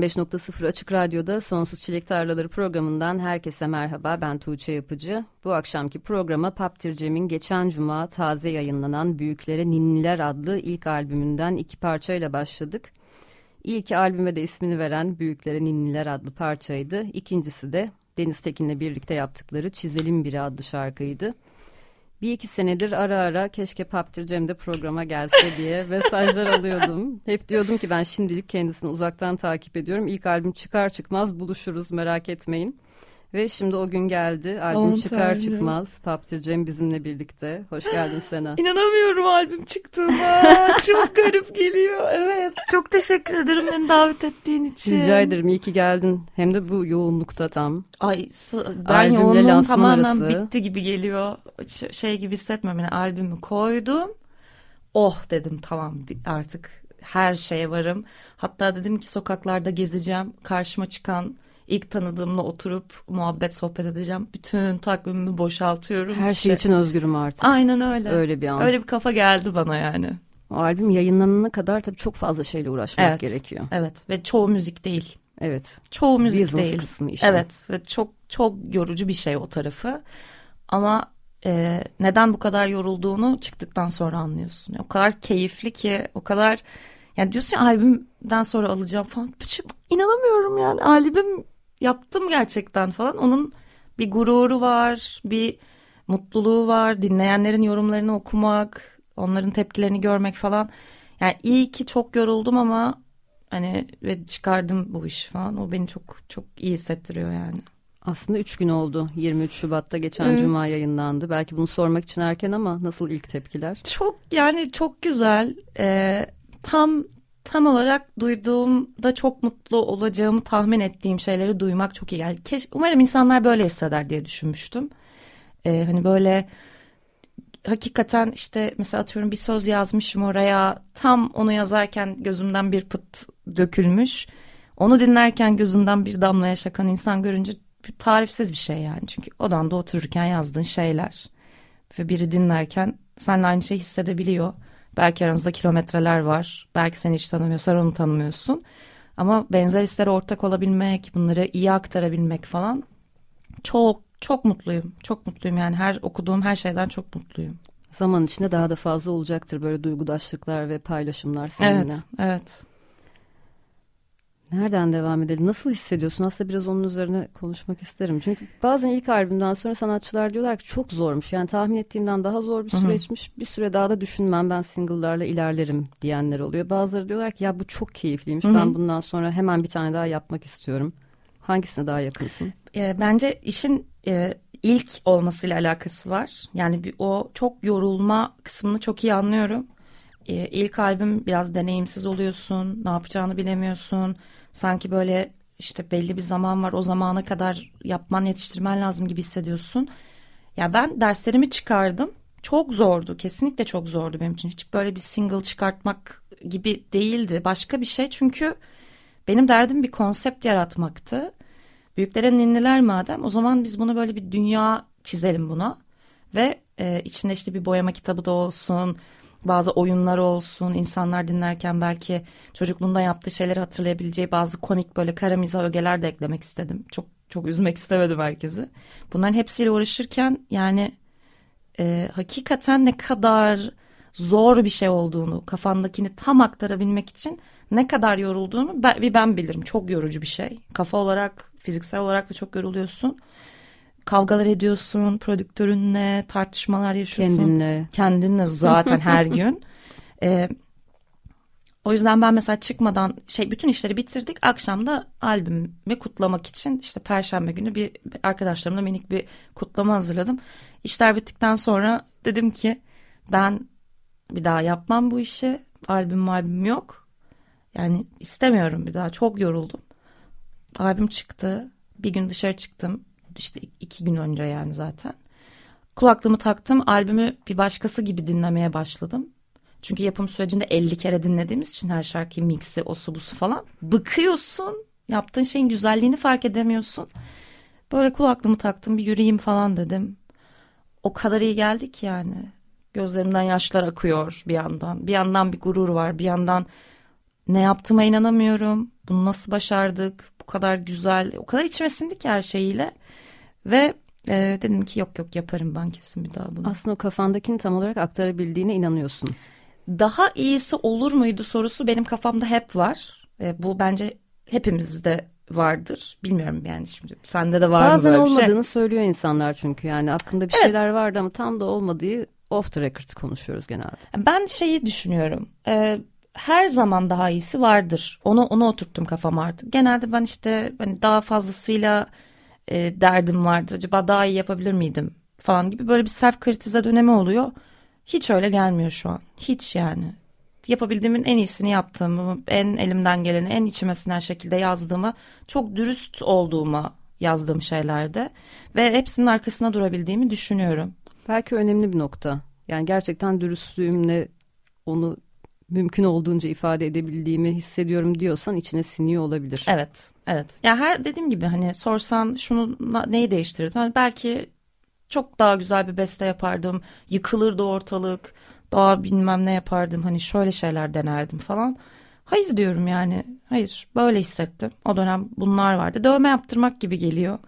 95.0 Açık Radyo'da Sonsuz Çilek Tarlaları programından herkese merhaba. Ben Tuğçe Yapıcı. Bu akşamki programa Paptir Cem'in geçen cuma taze yayınlanan Büyüklere Ninniler adlı ilk albümünden iki parçayla başladık. İlk albüme de ismini veren Büyüklere Ninniler adlı parçaydı. İkincisi de Deniz Tekin'le birlikte yaptıkları Çizelim Biri adlı şarkıydı bir iki senedir ara ara keşke Paptir Cem de programa gelse diye mesajlar alıyordum. Hep diyordum ki ben şimdilik kendisini uzaktan takip ediyorum. İlk albüm çıkar çıkmaz buluşuruz merak etmeyin. Ve şimdi o gün geldi. Albüm Aman çıkar tanrım. çıkmaz. Paptir Cem bizimle birlikte. Hoş geldin Sena. İnanamıyorum albüm çıktığına. çok garip geliyor. Evet. Çok teşekkür ederim beni davet ettiğin için. Rica ederim. İyi ki geldin. Hem de bu yoğunlukta tam. Ay ben yoğunluğum tamamen arası. bitti gibi geliyor. Şey gibi hissetmiyorum. Yani albümü koydum. Oh dedim tamam artık her şeye varım. Hatta dedim ki sokaklarda gezeceğim. Karşıma çıkan ilk tanıdığımla oturup muhabbet sohbet edeceğim. Bütün takvimimi boşaltıyorum. Her şey için özgürüm artık. Aynen öyle. Öyle bir an. Öyle bir kafa geldi bana yani. O albüm yayınlanana kadar tabii çok fazla şeyle uğraşmak evet, gerekiyor. Evet ve çoğu müzik değil. Evet. Çoğu müzik Business değil. kısmı işin. Evet ve çok çok yorucu bir şey o tarafı. Ama e, neden bu kadar yorulduğunu çıktıktan sonra anlıyorsun. O kadar keyifli ki o kadar yani diyorsun ya albümden sonra alacağım falan. İnanamıyorum yani albüm yaptım gerçekten falan. Onun bir gururu var, bir mutluluğu var. Dinleyenlerin yorumlarını okumak, onların tepkilerini görmek falan. Yani iyi ki çok yoruldum ama hani ve çıkardım bu işi falan. O beni çok çok iyi hissettiriyor yani. Aslında üç gün oldu. 23 Şubat'ta geçen evet. Cuma yayınlandı. Belki bunu sormak için erken ama nasıl ilk tepkiler? Çok yani çok güzel. Ee, tam tam olarak duyduğumda çok mutlu olacağımı tahmin ettiğim şeyleri duymak çok iyi geldi. Keş, umarım insanlar böyle hisseder diye düşünmüştüm. Ee, hani böyle hakikaten işte mesela atıyorum bir söz yazmışım oraya tam onu yazarken gözümden bir pıt dökülmüş. Onu dinlerken gözümden bir damla yaşakan insan görünce tarifsiz bir şey yani. Çünkü odanda otururken yazdığın şeyler ve biri dinlerken seninle aynı şeyi hissedebiliyor. Belki aranızda kilometreler var. Belki seni hiç tanımıyor, sen onu tanımıyorsun. Ama benzer hislere ortak olabilmek, bunları iyi aktarabilmek falan çok çok mutluyum. Çok mutluyum yani her okuduğum her şeyden çok mutluyum. Zaman içinde daha da fazla olacaktır böyle duygudaşlıklar ve paylaşımlar seninle. Evet, evet. Nereden devam edelim? Nasıl hissediyorsun? Aslında biraz onun üzerine konuşmak isterim. Çünkü bazen ilk albümden sonra sanatçılar diyorlar ki çok zormuş. Yani tahmin ettiğimden daha zor bir süreçmiş. Bir süre daha da düşünmem ben single'larla ilerlerim diyenler oluyor. Bazıları diyorlar ki ya bu çok keyifliymiş. Ben bundan sonra hemen bir tane daha yapmak istiyorum. Hangisine daha yakınsın? E, bence işin e, ilk olmasıyla alakası var. Yani bir, o çok yorulma kısmını çok iyi anlıyorum. E, ilk albüm biraz deneyimsiz oluyorsun. Ne yapacağını bilemiyorsun sanki böyle işte belli bir zaman var o zamana kadar yapman yetiştirmen lazım gibi hissediyorsun. Ya ben derslerimi çıkardım. Çok zordu. Kesinlikle çok zordu benim için. Hiç böyle bir single çıkartmak gibi değildi. Başka bir şey çünkü benim derdim bir konsept yaratmaktı. Büyüklere ninniler madem o zaman biz bunu böyle bir dünya çizelim buna. Ve e, içinde işte bir boyama kitabı da olsun bazı oyunlar olsun insanlar dinlerken belki çocukluğunda yaptığı şeyleri hatırlayabileceği bazı komik böyle kara mizah ögeler de eklemek istedim. Çok çok üzmek istemedim herkesi. Bunların hepsiyle uğraşırken yani e, hakikaten ne kadar zor bir şey olduğunu kafandakini tam aktarabilmek için ne kadar yorulduğunu ben, bir ben bilirim. Çok yorucu bir şey. Kafa olarak fiziksel olarak da çok yoruluyorsun kavgalar ediyorsun prodüktörünle tartışmalar yaşıyorsun. Kendinle. Kendinle zaten her gün. Ee, O yüzden ben mesela çıkmadan şey bütün işleri bitirdik. Akşam da albümü kutlamak için işte perşembe günü bir arkadaşlarımla minik bir kutlama hazırladım. İşler bittikten sonra dedim ki ben bir daha yapmam bu işi. Albüm albüm yok. Yani istemiyorum bir daha çok yoruldum. Albüm çıktı. Bir gün dışarı çıktım. İşte iki gün önce yani zaten. Kulaklığımı taktım. Albümü bir başkası gibi dinlemeye başladım. Çünkü yapım sürecinde 50 kere dinlediğimiz için her şarkıyı mixi, osu busu falan. Bıkıyorsun. Yaptığın şeyin güzelliğini fark edemiyorsun. Böyle kulaklığımı taktım bir yürüyeyim falan dedim. O kadar iyi geldi ki yani. Gözlerimden yaşlar akıyor bir yandan. Bir yandan bir gurur var. Bir yandan ne yaptığıma inanamıyorum. Bunu nasıl başardık? Bu kadar güzel. O kadar içime sindi ki her şeyiyle. Ve e, dedim ki yok yok yaparım ben kesin bir daha bunu. Aslında o kafandakini tam olarak aktarabildiğine inanıyorsun. Daha iyisi olur muydu sorusu benim kafamda hep var. E, bu bence hepimizde vardır. Bilmiyorum yani şimdi sende de var Bazen mı böyle olmadığını bir şey? söylüyor insanlar çünkü yani aklında bir Evet. şeyler vardı ama tam da olmadığı off the record konuşuyoruz genelde. Ben şeyi düşünüyorum. e, her zaman daha iyisi vardır. Onu onu oturttum kafama artık. Genelde ben işte hani daha fazlasıyla e, derdim vardır. Acaba daha iyi yapabilir miydim falan gibi böyle bir self kritize dönemi oluyor. Hiç öyle gelmiyor şu an. Hiç yani. Yapabildiğimin en iyisini yaptığımı, en elimden geleni, en içime sinen şekilde yazdığımı, çok dürüst olduğuma yazdığım şeylerde ve hepsinin arkasına durabildiğimi düşünüyorum. Belki önemli bir nokta. Yani gerçekten dürüstlüğümle onu mümkün olduğunca ifade edebildiğimi hissediyorum diyorsan içine siniyor olabilir. Evet, evet. Ya her dediğim gibi hani sorsan şunu neyi değiştirdin? Hani belki çok daha güzel bir beste yapardım. Yıkılırdı ortalık. Daha bilmem ne yapardım. Hani şöyle şeyler denerdim falan. Hayır diyorum yani. Hayır, böyle hissettim. O dönem bunlar vardı. Dövme yaptırmak gibi geliyor.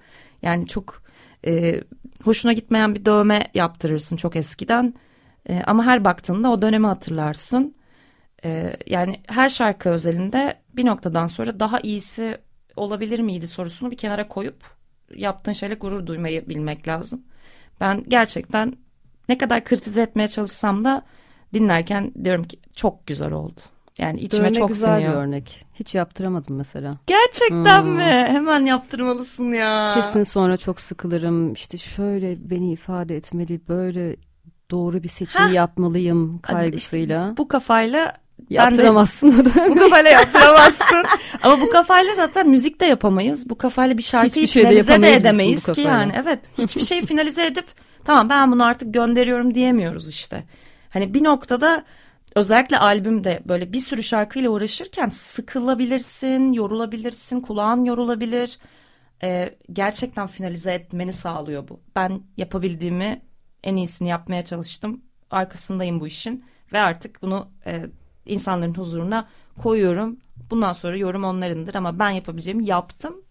Yani çok e, hoşuna gitmeyen bir dövme yaptırırsın çok eskiden. E, ama her baktığında o dönemi hatırlarsın. Ee, yani her şarkı özelinde bir noktadan sonra daha iyisi olabilir miydi sorusunu bir kenara koyup yaptığın şeyle gurur duymayı bilmek lazım. Ben gerçekten ne kadar kritize etmeye çalışsam da dinlerken diyorum ki çok güzel oldu. Yani içime Dövme çok güzel siniyor. bir örnek. Hiç yaptıramadım mesela. Gerçekten Hmm. mi? Hemen yaptırmalısın ya. Kesin sonra çok sıkılırım. İşte şöyle beni ifade etmeli, böyle doğru bir seçimi Hah. yapmalıyım kaygısıyla. işte bu kafayla Yaptıramazsın o bu dövmeyi. kafayla yaptıramazsın. Ama bu kafayla zaten müzik de yapamayız. Bu kafayla bir şarkıyı Hiçbir şey de finalize de yapamayabilirsin edemeyiz bu ki yani. Evet hiçbir şeyi finalize edip tamam ben bunu artık gönderiyorum diyemiyoruz işte. Hani bir noktada özellikle albümde böyle bir sürü şarkıyla uğraşırken sıkılabilirsin, yorulabilirsin, kulağın yorulabilir. Ee, gerçekten finalize etmeni sağlıyor bu. Ben yapabildiğimi en iyisini yapmaya çalıştım. Arkasındayım bu işin ve artık bunu e, insanların huzuruna koyuyorum. Bundan sonra yorum onlarındır ama ben yapabileceğimi yaptım.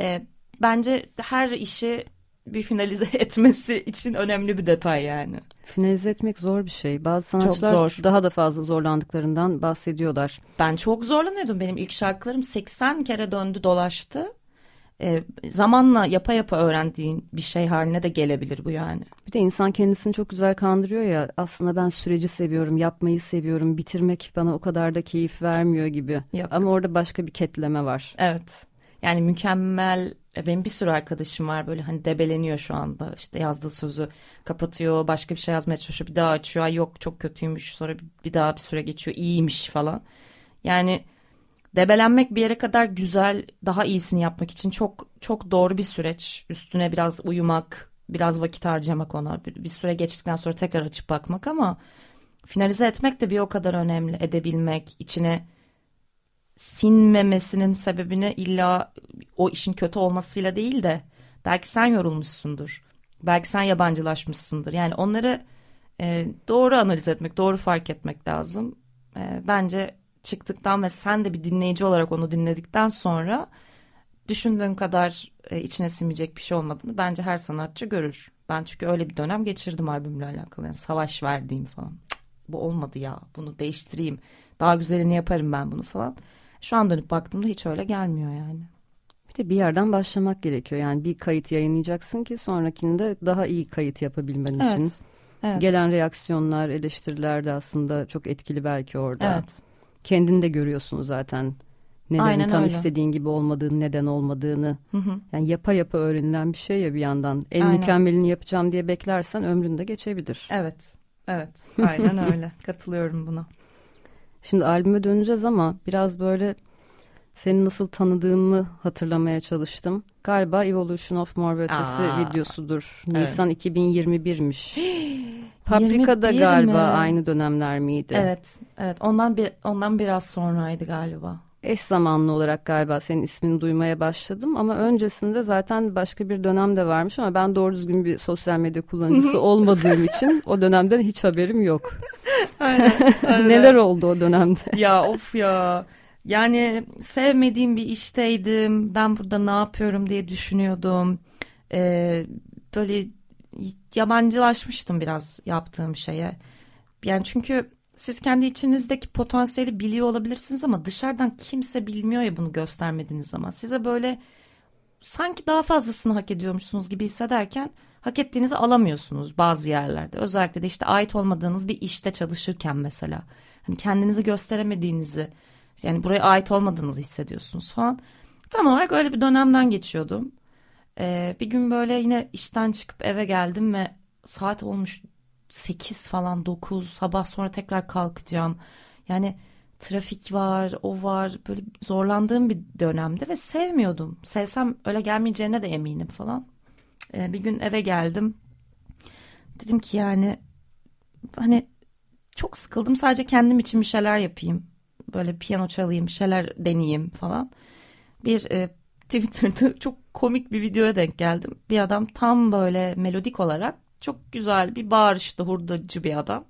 Ee, bence her işi bir finalize etmesi için önemli bir detay yani. Finalize etmek zor bir şey. Bazı sanatçılar zor. daha da fazla zorlandıklarından bahsediyorlar. Ben çok zorlanıyordum. Benim ilk şarkılarım 80 kere döndü dolaştı. Ee, zamanla yapa yapa öğrendiğin bir şey haline de gelebilir bu yani. Bir de insan kendisini çok güzel kandırıyor ya. Aslında ben süreci seviyorum, yapmayı seviyorum. Bitirmek bana o kadar da keyif vermiyor gibi. Yok. Ama orada başka bir ketleme var. Evet. Yani mükemmel e, benim bir sürü arkadaşım var böyle hani debeleniyor şu anda işte yazdığı sözü kapatıyor başka bir şey yazmaya çalışıyor bir daha açıyor ay yok çok kötüymüş sonra bir daha bir süre geçiyor iyiymiş falan yani debelenmek bir yere kadar güzel daha iyisini yapmak için çok çok doğru bir süreç üstüne biraz uyumak biraz vakit harcamak ona bir, bir süre geçtikten sonra tekrar açıp bakmak ama finalize etmek de bir o kadar önemli edebilmek içine sinmemesinin sebebini illa o işin kötü olmasıyla değil de belki sen yorulmuşsundur. Belki sen yabancılaşmışsındır. Yani onları e, doğru analiz etmek, doğru fark etmek lazım. E, bence çıktıktan ve sen de bir dinleyici olarak onu dinledikten sonra düşündüğün kadar e, içine sinmeyecek bir şey olmadığını bence her sanatçı görür. Ben çünkü öyle bir dönem geçirdim albümle alakalı. Yani savaş verdiğim falan. Cık, bu olmadı ya bunu değiştireyim. Daha güzelini yaparım ben bunu falan. Şu an dönüp baktığımda hiç öyle gelmiyor yani. Bir de bir yerden başlamak gerekiyor. Yani bir kayıt yayınlayacaksın ki sonrakinde daha iyi kayıt yapabilmen için. Evet. Evet. Gelen reaksiyonlar, eleştiriler de aslında çok etkili belki orada. Evet. Kendini de görüyorsun zaten. Neden Aynen tam öyle. istediğin gibi olmadığını, neden olmadığını. Hı hı. Yani yapa yapa öğrenilen bir şey ya bir yandan. En Aynen. mükemmelini yapacağım diye beklersen ömründe geçebilir. Evet. Evet. Aynen öyle. Katılıyorum buna. Şimdi albüme döneceğiz ama biraz böyle seni nasıl tanıdığımı hatırlamaya çalıştım. Galiba Evolution of Mor ve Ötesi Aa, videosudur. Nisan evet. 2021'miş. Paprika da galiba mi? aynı dönemler miydi? Evet. Evet. Ondan bir ondan biraz sonraydı galiba. Eş zamanlı olarak galiba senin ismini duymaya başladım ama öncesinde zaten başka bir dönem de varmış ama ben doğru düzgün bir sosyal medya kullanıcısı olmadığım için o dönemden hiç haberim yok. aynen, aynen. Neler oldu o dönemde? Ya of ya. Yani sevmediğim bir işteydim. Ben burada ne yapıyorum diye düşünüyordum. Ee, böyle yabancılaşmıştım biraz yaptığım şeye. Yani çünkü siz kendi içinizdeki potansiyeli biliyor olabilirsiniz ama dışarıdan kimse bilmiyor ya bunu göstermediğiniz zaman. Size böyle sanki daha fazlasını hak ediyormuşsunuz gibi hissederken hak ettiğinizi alamıyorsunuz bazı yerlerde. Özellikle de işte ait olmadığınız bir işte çalışırken mesela. Hani kendinizi gösteremediğinizi yani buraya ait olmadığınızı hissediyorsunuz falan. Tam olarak öyle bir dönemden geçiyordum. Ee, bir gün böyle yine işten çıkıp eve geldim ve saat olmuş 8 falan 9 sabah sonra tekrar kalkacağım. Yani trafik var o var böyle zorlandığım bir dönemde ve sevmiyordum. Sevsem öyle gelmeyeceğine de eminim falan. Ee, bir gün eve geldim. Dedim ki yani hani çok sıkıldım sadece kendim için bir şeyler yapayım böyle piyano çalayım, şeyler deneyeyim falan. Bir e, Twitter'da çok komik bir videoya denk geldim. Bir adam tam böyle melodik olarak çok güzel bir bağırışta hurdacı bir adam.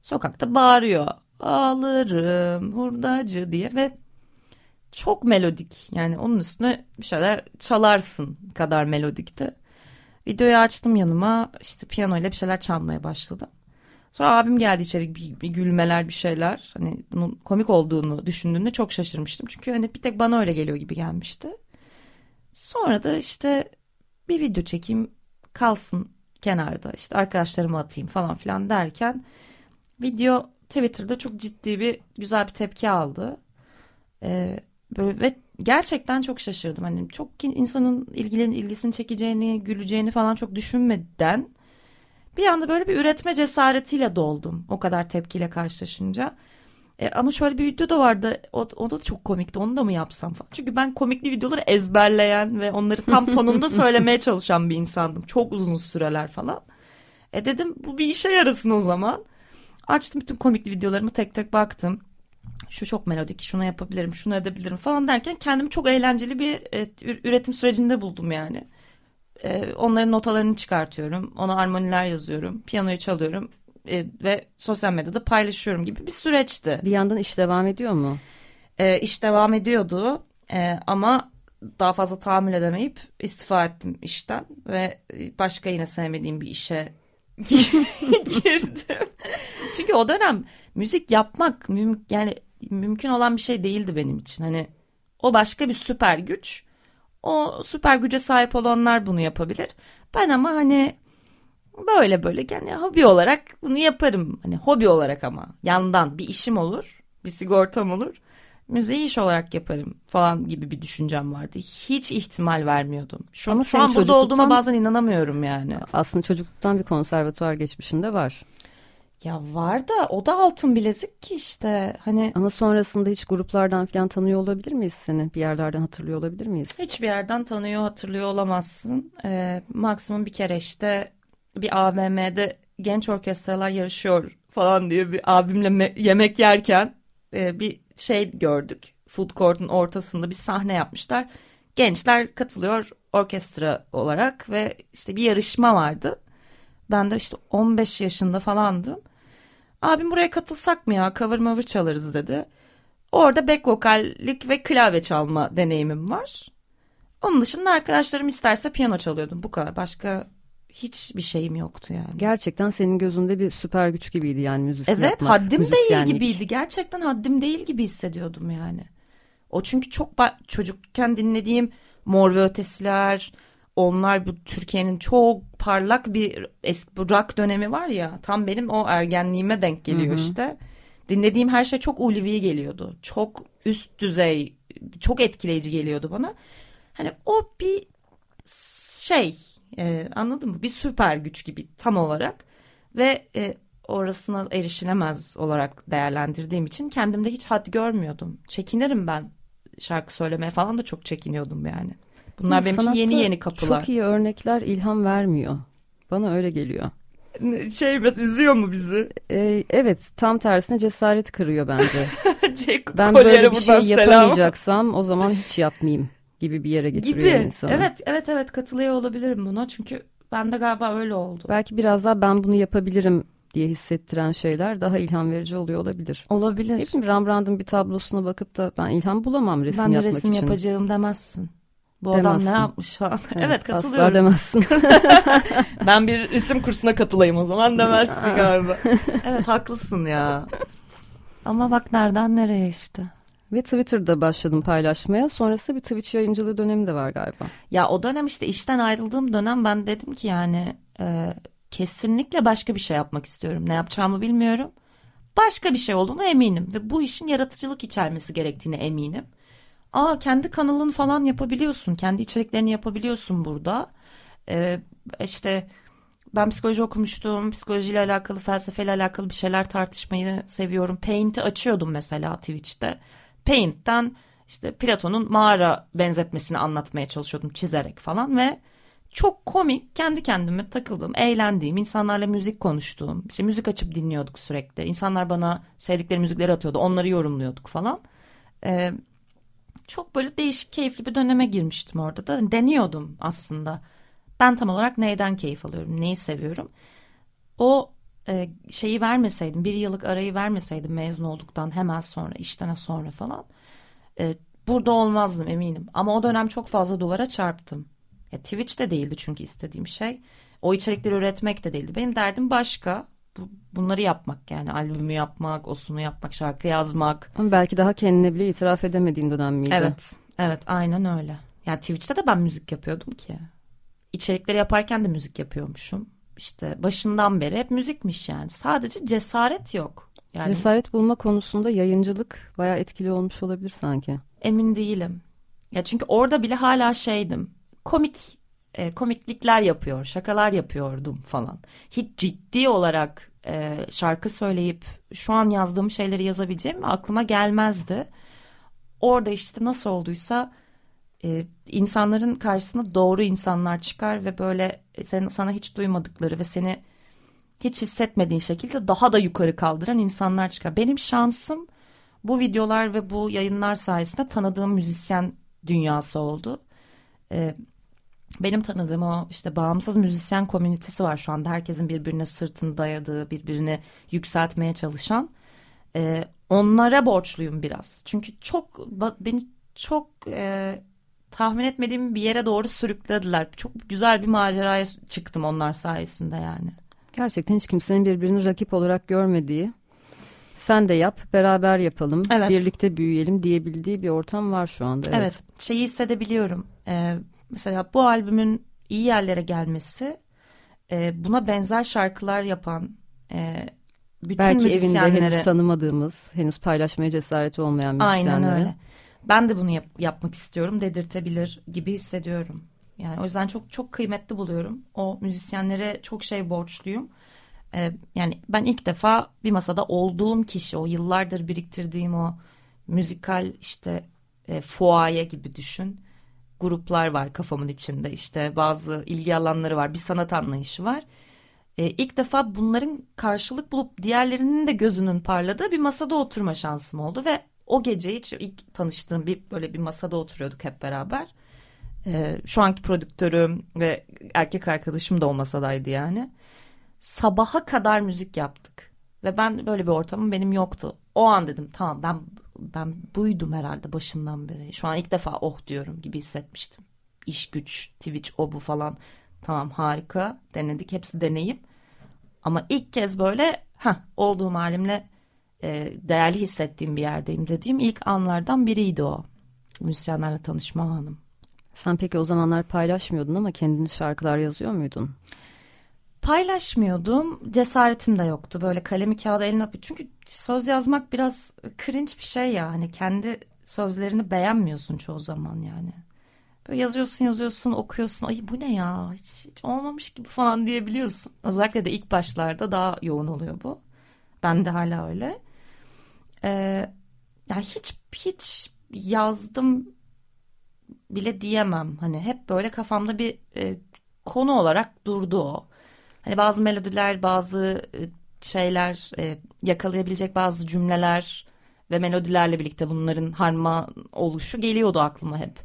Sokakta bağırıyor. Ağlarım hurdacı diye ve çok melodik. Yani onun üstüne bir şeyler çalarsın kadar melodikti. Videoyu açtım yanıma işte piyano ile bir şeyler çalmaya başladım. Sonra abim geldi içeri bir, bir gülmeler bir şeyler. Hani bunun komik olduğunu düşündüğünde çok şaşırmıştım. Çünkü hani bir tek bana öyle geliyor gibi gelmişti. Sonra da işte bir video çekeyim kalsın kenarda işte arkadaşlarıma atayım falan filan derken video Twitter'da çok ciddi bir güzel bir tepki aldı. Ee, böyle ve gerçekten çok şaşırdım. Hani çok insanın ilgili, ilgisini çekeceğini, güleceğini falan çok düşünmeden bir anda böyle bir üretme cesaretiyle doldum o kadar tepkiyle karşılaşınca. E, ama şöyle bir video da vardı o, o da çok komikti onu da mı yapsam falan. Çünkü ben komikli videoları ezberleyen ve onları tam tonunda söylemeye çalışan bir insandım. Çok uzun süreler falan. E dedim bu bir işe yarasın o zaman. Açtım bütün komikli videolarımı tek tek baktım. Şu çok melodik, şunu yapabilirim, şunu edebilirim falan derken kendimi çok eğlenceli bir e, üretim sürecinde buldum yani. E, onların notalarını çıkartıyorum. Ona armoniler yazıyorum. Piyanoyu çalıyorum. E, ve sosyal medyada paylaşıyorum gibi bir süreçti. Bir yandan iş devam ediyor mu? E, iş devam ediyordu. E, ama daha fazla tahammül edemeyip istifa ettim işten. Ve başka yine sevmediğim bir işe girdim. Çünkü o dönem müzik yapmak müm yani mümkün olan bir şey değildi benim için. Hani o başka bir süper güç. O süper güce sahip olanlar bunu yapabilir. Ben ama hani böyle böyle yani hobi olarak bunu yaparım. Hani hobi olarak ama yandan bir işim olur, bir sigortam olur. Müziği iş olarak yaparım falan gibi bir düşüncem vardı. Hiç ihtimal vermiyordum. Şu, ama şu an burada olduğuma bazen inanamıyorum yani. Aslında çocukluktan bir konservatuar geçmişinde var. Ya var da o da altın bilezik ki işte hani. Ama sonrasında hiç gruplardan falan tanıyor olabilir miyiz seni? Bir yerlerden hatırlıyor olabilir miyiz? Hiçbir yerden tanıyor hatırlıyor olamazsın. Ee, maksimum bir kere işte bir AVM'de genç orkestralar yarışıyor falan diye bir abimle yemek yerken e, bir şey gördük. Food court'un ortasında bir sahne yapmışlar. Gençler katılıyor orkestra olarak ve işte bir yarışma vardı. Ben de işte 15 yaşında falandım. Abim buraya katılsak mı ya cover maver çalarız dedi. Orada back vokallik ve klavye çalma deneyimim var. Onun dışında arkadaşlarım isterse piyano çalıyordum bu kadar. Başka hiçbir şeyim yoktu yani. Gerçekten senin gözünde bir süper güç gibiydi yani müzik evet, yapmak. Evet haddim değil gibiydi. Gerçekten haddim değil gibi hissediyordum yani. O çünkü çok çocukken dinlediğim Mor ve Ötesiler, onlar bu Türkiye'nin çok parlak bir eski bu rock dönemi var ya tam benim o ergenliğime denk geliyor Hı-hı. işte. dinlediğim her şey çok ulvi geliyordu. Çok üst düzey, çok etkileyici geliyordu bana. Hani o bir şey e, anladın mı? Bir süper güç gibi tam olarak ve e, orasına erişilemez olarak değerlendirdiğim için kendimde hiç had görmüyordum. Çekinirim ben şarkı söylemeye falan da çok çekiniyordum yani. Bunlar benim için yeni yeni kapılar. Çok iyi örnekler ilham vermiyor. Bana öyle geliyor. Şey biraz üzüyor mu bizi? Ee, evet tam tersine cesaret kırıyor bence. şey, ben böyle bir şey yapamayacaksam o zaman hiç yapmayayım gibi bir yere getiriyor gibi. insanı. Evet evet evet katılıyor olabilirim buna çünkü ben de galiba öyle oldu. Belki biraz daha ben bunu yapabilirim diye hissettiren şeyler daha ilham verici oluyor olabilir. Olabilir. Hep Rembrandt'ın bir tablosuna bakıp da ben ilham bulamam resim ben yapmak için. Ben de resim yapacağım demezsin. Bu demezsin. adam ne yapmış falan. Evet, evet katılıyorum. Asla demezsin. ben bir resim kursuna katılayım o zaman demezsin galiba. evet haklısın ya. Ama bak nereden nereye işte. Ve Twitter'da başladım paylaşmaya. Sonrası bir Twitch yayıncılığı dönemi de var galiba. Ya o dönem işte işten ayrıldığım dönem ben dedim ki yani e, kesinlikle başka bir şey yapmak istiyorum. Ne yapacağımı bilmiyorum. Başka bir şey olduğunu eminim ve bu işin yaratıcılık içermesi gerektiğine eminim. Aa kendi kanalını falan yapabiliyorsun. Kendi içeriklerini yapabiliyorsun burada. Ee, işte ben psikoloji okumuştum. Psikolojiyle alakalı, felsefeyle alakalı bir şeyler tartışmayı seviyorum. Paint'i açıyordum mesela Twitch'te. Paint'ten işte Platon'un mağara benzetmesini anlatmaya çalışıyordum çizerek falan ve çok komik kendi kendime takıldığım, eğlendiğim, insanlarla müzik konuştuğum, işte müzik açıp dinliyorduk sürekli. İnsanlar bana sevdikleri müzikleri atıyordu, onları yorumluyorduk falan. Ee, çok böyle değişik, keyifli bir döneme girmiştim orada da. Deniyordum aslında. Ben tam olarak neyden keyif alıyorum, neyi seviyorum. O e, şeyi vermeseydim, bir yıllık arayı vermeseydim mezun olduktan hemen sonra, işten sonra falan. E, burada olmazdım eminim. Ama o dönem çok fazla duvara çarptım. E, Twitch de değildi çünkü istediğim şey. O içerikleri üretmek de değildi. Benim derdim başka. Bu, bunları yapmak yani albümü yapmak, osunu yapmak, şarkı yazmak. Ama belki daha kendine bile itiraf edemediğin dönem miydi? Evet, evet aynen öyle. Yani Twitch'te de ben müzik yapıyordum ki. İçerikleri yaparken de müzik yapıyormuşum. İşte başından beri hep müzikmiş yani. Sadece cesaret yok. Yani, cesaret bulma konusunda yayıncılık bayağı etkili olmuş olabilir sanki. Emin değilim. Ya çünkü orada bile hala şeydim komik e, komiklikler yapıyor, şakalar yapıyordum falan. Hiç ciddi olarak e, şarkı söyleyip şu an yazdığım şeyleri yazabileceğim aklıma gelmezdi. Orada işte nasıl olduysa e, insanların karşısına doğru insanlar çıkar ve böyle sen, sana hiç duymadıkları ve seni hiç hissetmediğin şekilde daha da yukarı kaldıran insanlar çıkar. Benim şansım bu videolar ve bu yayınlar sayesinde tanıdığım müzisyen dünyası oldu. E, benim tanıdığım o işte bağımsız müzisyen komünitesi var şu anda. Herkesin birbirine sırtını dayadığı, birbirini yükseltmeye çalışan. E, onlara borçluyum biraz. Çünkü çok beni çok e, tahmin etmediğim bir yere doğru sürüklediler. Çok güzel bir maceraya çıktım onlar sayesinde yani. Gerçekten hiç kimsenin birbirini rakip olarak görmediği, sen de yap, beraber yapalım, evet. birlikte büyüyelim diyebildiği bir ortam var şu anda. Evet, evet şeyi hissedebiliyorum. Ee, mesela bu albümün iyi yerlere gelmesi e, buna benzer şarkılar yapan e, bütün Belki evinde henüz tanımadığımız, henüz paylaşmaya cesareti olmayan müzisyenlere. Aynen öyle. Ben de bunu yap, yapmak istiyorum dedirtebilir gibi hissediyorum. Yani o yüzden çok çok kıymetli buluyorum. O müzisyenlere çok şey borçluyum. Ee, yani ben ilk defa bir masada olduğum kişi, o yıllardır biriktirdiğim o müzikal işte e, fuaye gibi düşün gruplar var kafamın içinde işte bazı ilgi alanları var bir sanat anlayışı var. Ee, ilk defa bunların karşılık bulup diğerlerinin de gözünün parladığı bir masada oturma şansım oldu ve o gece hiç ilk tanıştığım bir böyle bir masada oturuyorduk hep beraber. Ee, şu anki prodüktörüm ve erkek arkadaşım da o masadaydı yani. Sabaha kadar müzik yaptık ve ben böyle bir ortamım benim yoktu. O an dedim tamam ben ben buydum herhalde başından beri. Şu an ilk defa oh diyorum gibi hissetmiştim. İş güç, Twitch o bu falan. Tamam harika denedik hepsi deneyim. Ama ilk kez böyle ha olduğum halimle e, değerli hissettiğim bir yerdeyim dediğim ilk anlardan biriydi o. Müzisyenlerle tanışma anım. Sen peki o zamanlar paylaşmıyordun ama kendin şarkılar yazıyor muydun? Paylaşmıyordum. Cesaretim de yoktu. Böyle kalemi kağıda eline alıp. Çünkü söz yazmak biraz cringe bir şey ya. Hani kendi sözlerini beğenmiyorsun çoğu zaman yani. Böyle yazıyorsun yazıyorsun okuyorsun. Ay bu ne ya hiç, hiç olmamış gibi falan diyebiliyorsun. Özellikle de ilk başlarda daha yoğun oluyor bu. Ben de hala öyle. Ee, yani hiç hiç yazdım bile diyemem. Hani hep böyle kafamda bir e, konu olarak durdu o. Hani bazı melodiler, bazı e, şeyler e, yakalayabilecek bazı cümleler ve melodilerle birlikte bunların harman oluşu geliyordu aklıma hep.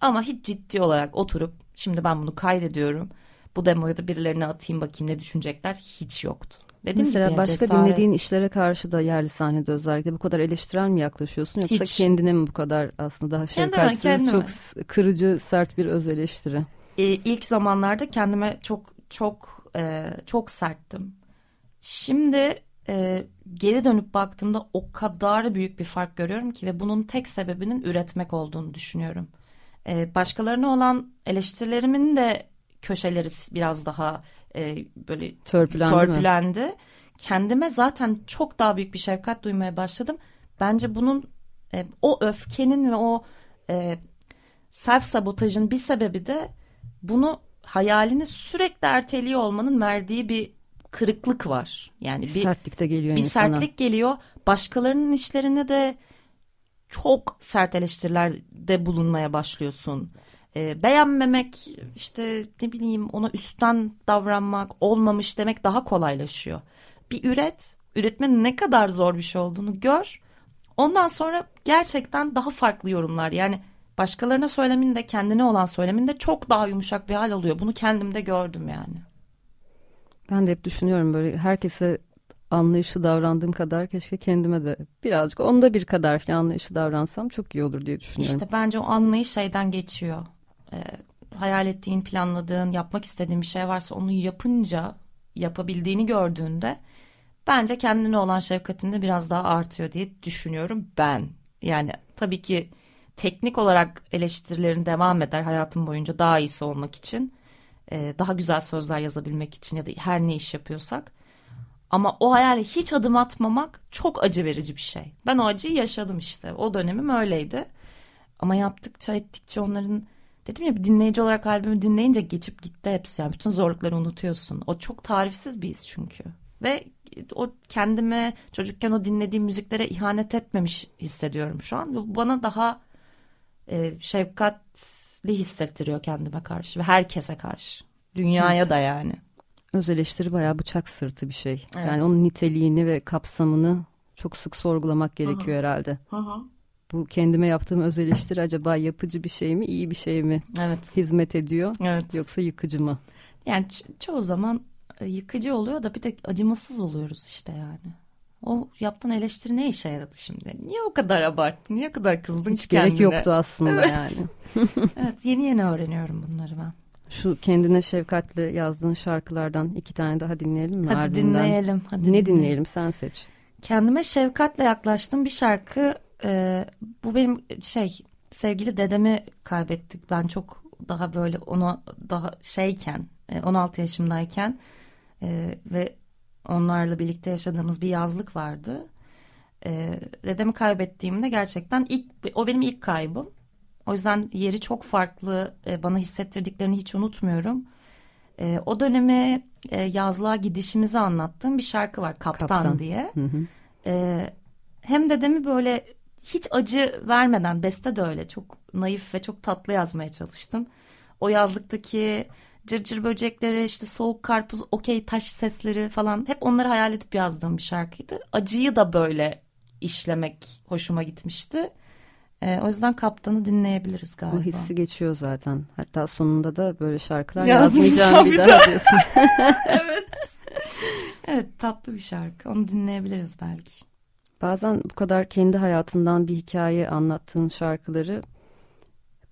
Ama hiç ciddi olarak oturup şimdi ben bunu kaydediyorum. Bu demoyu da birilerine atayım bakayım ne düşünecekler hiç yoktu. Dediğim Mesela gibi başka cesaret... dinlediğin işlere karşı da yerli sahnede özellikle bu kadar eleştirel mi yaklaşıyorsun yoksa Hiç. kendine mi bu kadar aslında daha şefkatsiz kendime, çok kırıcı sert bir öz eleştiri? Ee, ilk zamanlarda kendime çok çok e, çok serttim. Şimdi e, geri dönüp baktığımda o kadar büyük bir fark görüyorum ki ve bunun tek sebebinin üretmek olduğunu düşünüyorum. E, başkalarına olan eleştirilerimin de köşeleri biraz daha e, böyle törpülendi. törpülendi. Mi? Kendime zaten çok daha büyük bir şefkat duymaya başladım. Bence bunun e, o öfkenin ve o e, self sabotajın bir sebebi de bunu hayalini sürekli erteliyor olmanın verdiği bir kırıklık var. Yani bir, bir sertlik de geliyor bir insana. sertlik geliyor. Başkalarının işlerine de çok sert eleştirilerde bulunmaya başlıyorsun e, beğenmemek işte ne bileyim ona üstten davranmak olmamış demek daha kolaylaşıyor. Bir üret, üretmenin ne kadar zor bir şey olduğunu gör. Ondan sonra gerçekten daha farklı yorumlar yani başkalarına söylemin de kendine olan söylemin de çok daha yumuşak bir hal oluyor. Bunu kendimde gördüm yani. Ben de hep düşünüyorum böyle herkese anlayışı davrandığım kadar keşke kendime de birazcık onda bir kadar falan anlayışı davransam çok iyi olur diye düşünüyorum. İşte bence o anlayış şeyden geçiyor e, hayal ettiğin, planladığın, yapmak istediğin bir şey varsa onu yapınca, yapabildiğini gördüğünde bence kendine olan şefkatin de biraz daha artıyor diye düşünüyorum ben. Yani tabii ki teknik olarak eleştirilerin devam eder hayatım boyunca daha iyisi olmak için. E, daha güzel sözler yazabilmek için ya da her ne iş yapıyorsak. Ama o hayale hiç adım atmamak çok acı verici bir şey. Ben o acıyı yaşadım işte. O dönemim öyleydi. Ama yaptıkça ettikçe onların dedim ya dinleyici olarak albümü dinleyince geçip gitti hepsi. Yani bütün zorlukları unutuyorsun. O çok tarifsiz bir his çünkü. Ve o kendime çocukken o dinlediğim müziklere ihanet etmemiş hissediyorum şu an. Bu bana daha e, şefkatli hissettiriyor kendime karşı ve herkese karşı. Dünyaya evet. da yani. Öz eleştiri bayağı bıçak sırtı bir şey. Evet. Yani onun niteliğini ve kapsamını çok sık sorgulamak gerekiyor Aha. herhalde. Aha bu kendime yaptığım öz eleştiri acaba yapıcı bir şey mi, iyi bir şey mi? Evet. Hizmet ediyor evet. yoksa yıkıcı mı? Yani çoğu zaman e, yıkıcı oluyor da bir de acımasız oluyoruz işte yani. O yaptığın eleştiri ne işe yaradı şimdi? Niye o kadar abarttın? Niye o kadar kızdın Hiç kendine? gerek yoktu aslında evet. yani. evet yeni yeni öğreniyorum bunları ben. Şu kendine şefkatli yazdığın şarkılardan iki tane daha dinleyelim mi? Hadi ardından? dinleyelim. Hadi ne dinleyelim. dinleyelim sen seç. Kendime şefkatle yaklaştığım bir şarkı e, bu benim şey sevgili dedemi kaybettik. Ben çok daha böyle ona daha şeyken 16 e, yaşımdayken e, ve onlarla birlikte yaşadığımız bir yazlık vardı. E, dedemi kaybettiğimde gerçekten ilk o benim ilk kaybım. O yüzden yeri çok farklı e, bana hissettirdiklerini hiç unutmuyorum. E, o dönemi e, yazlığa gidişimizi anlattığım bir şarkı var Kaptan, Kaptan. diye. Hı hı. E, hem dedemi böyle hiç acı vermeden beste de öyle çok naif ve çok tatlı yazmaya çalıştım. O yazlıktaki cırcır böcekleri işte soğuk karpuz okey taş sesleri falan hep onları hayal edip yazdığım bir şarkıydı. Acıyı da böyle işlemek hoşuma gitmişti. E, o yüzden kaptanı dinleyebiliriz galiba. Bu hissi geçiyor zaten. Hatta sonunda da böyle şarkılar yazmayacağım bir daha diyorsun. evet. Evet tatlı bir şarkı. Onu dinleyebiliriz belki. Bazen bu kadar kendi hayatından bir hikaye anlattığın şarkıları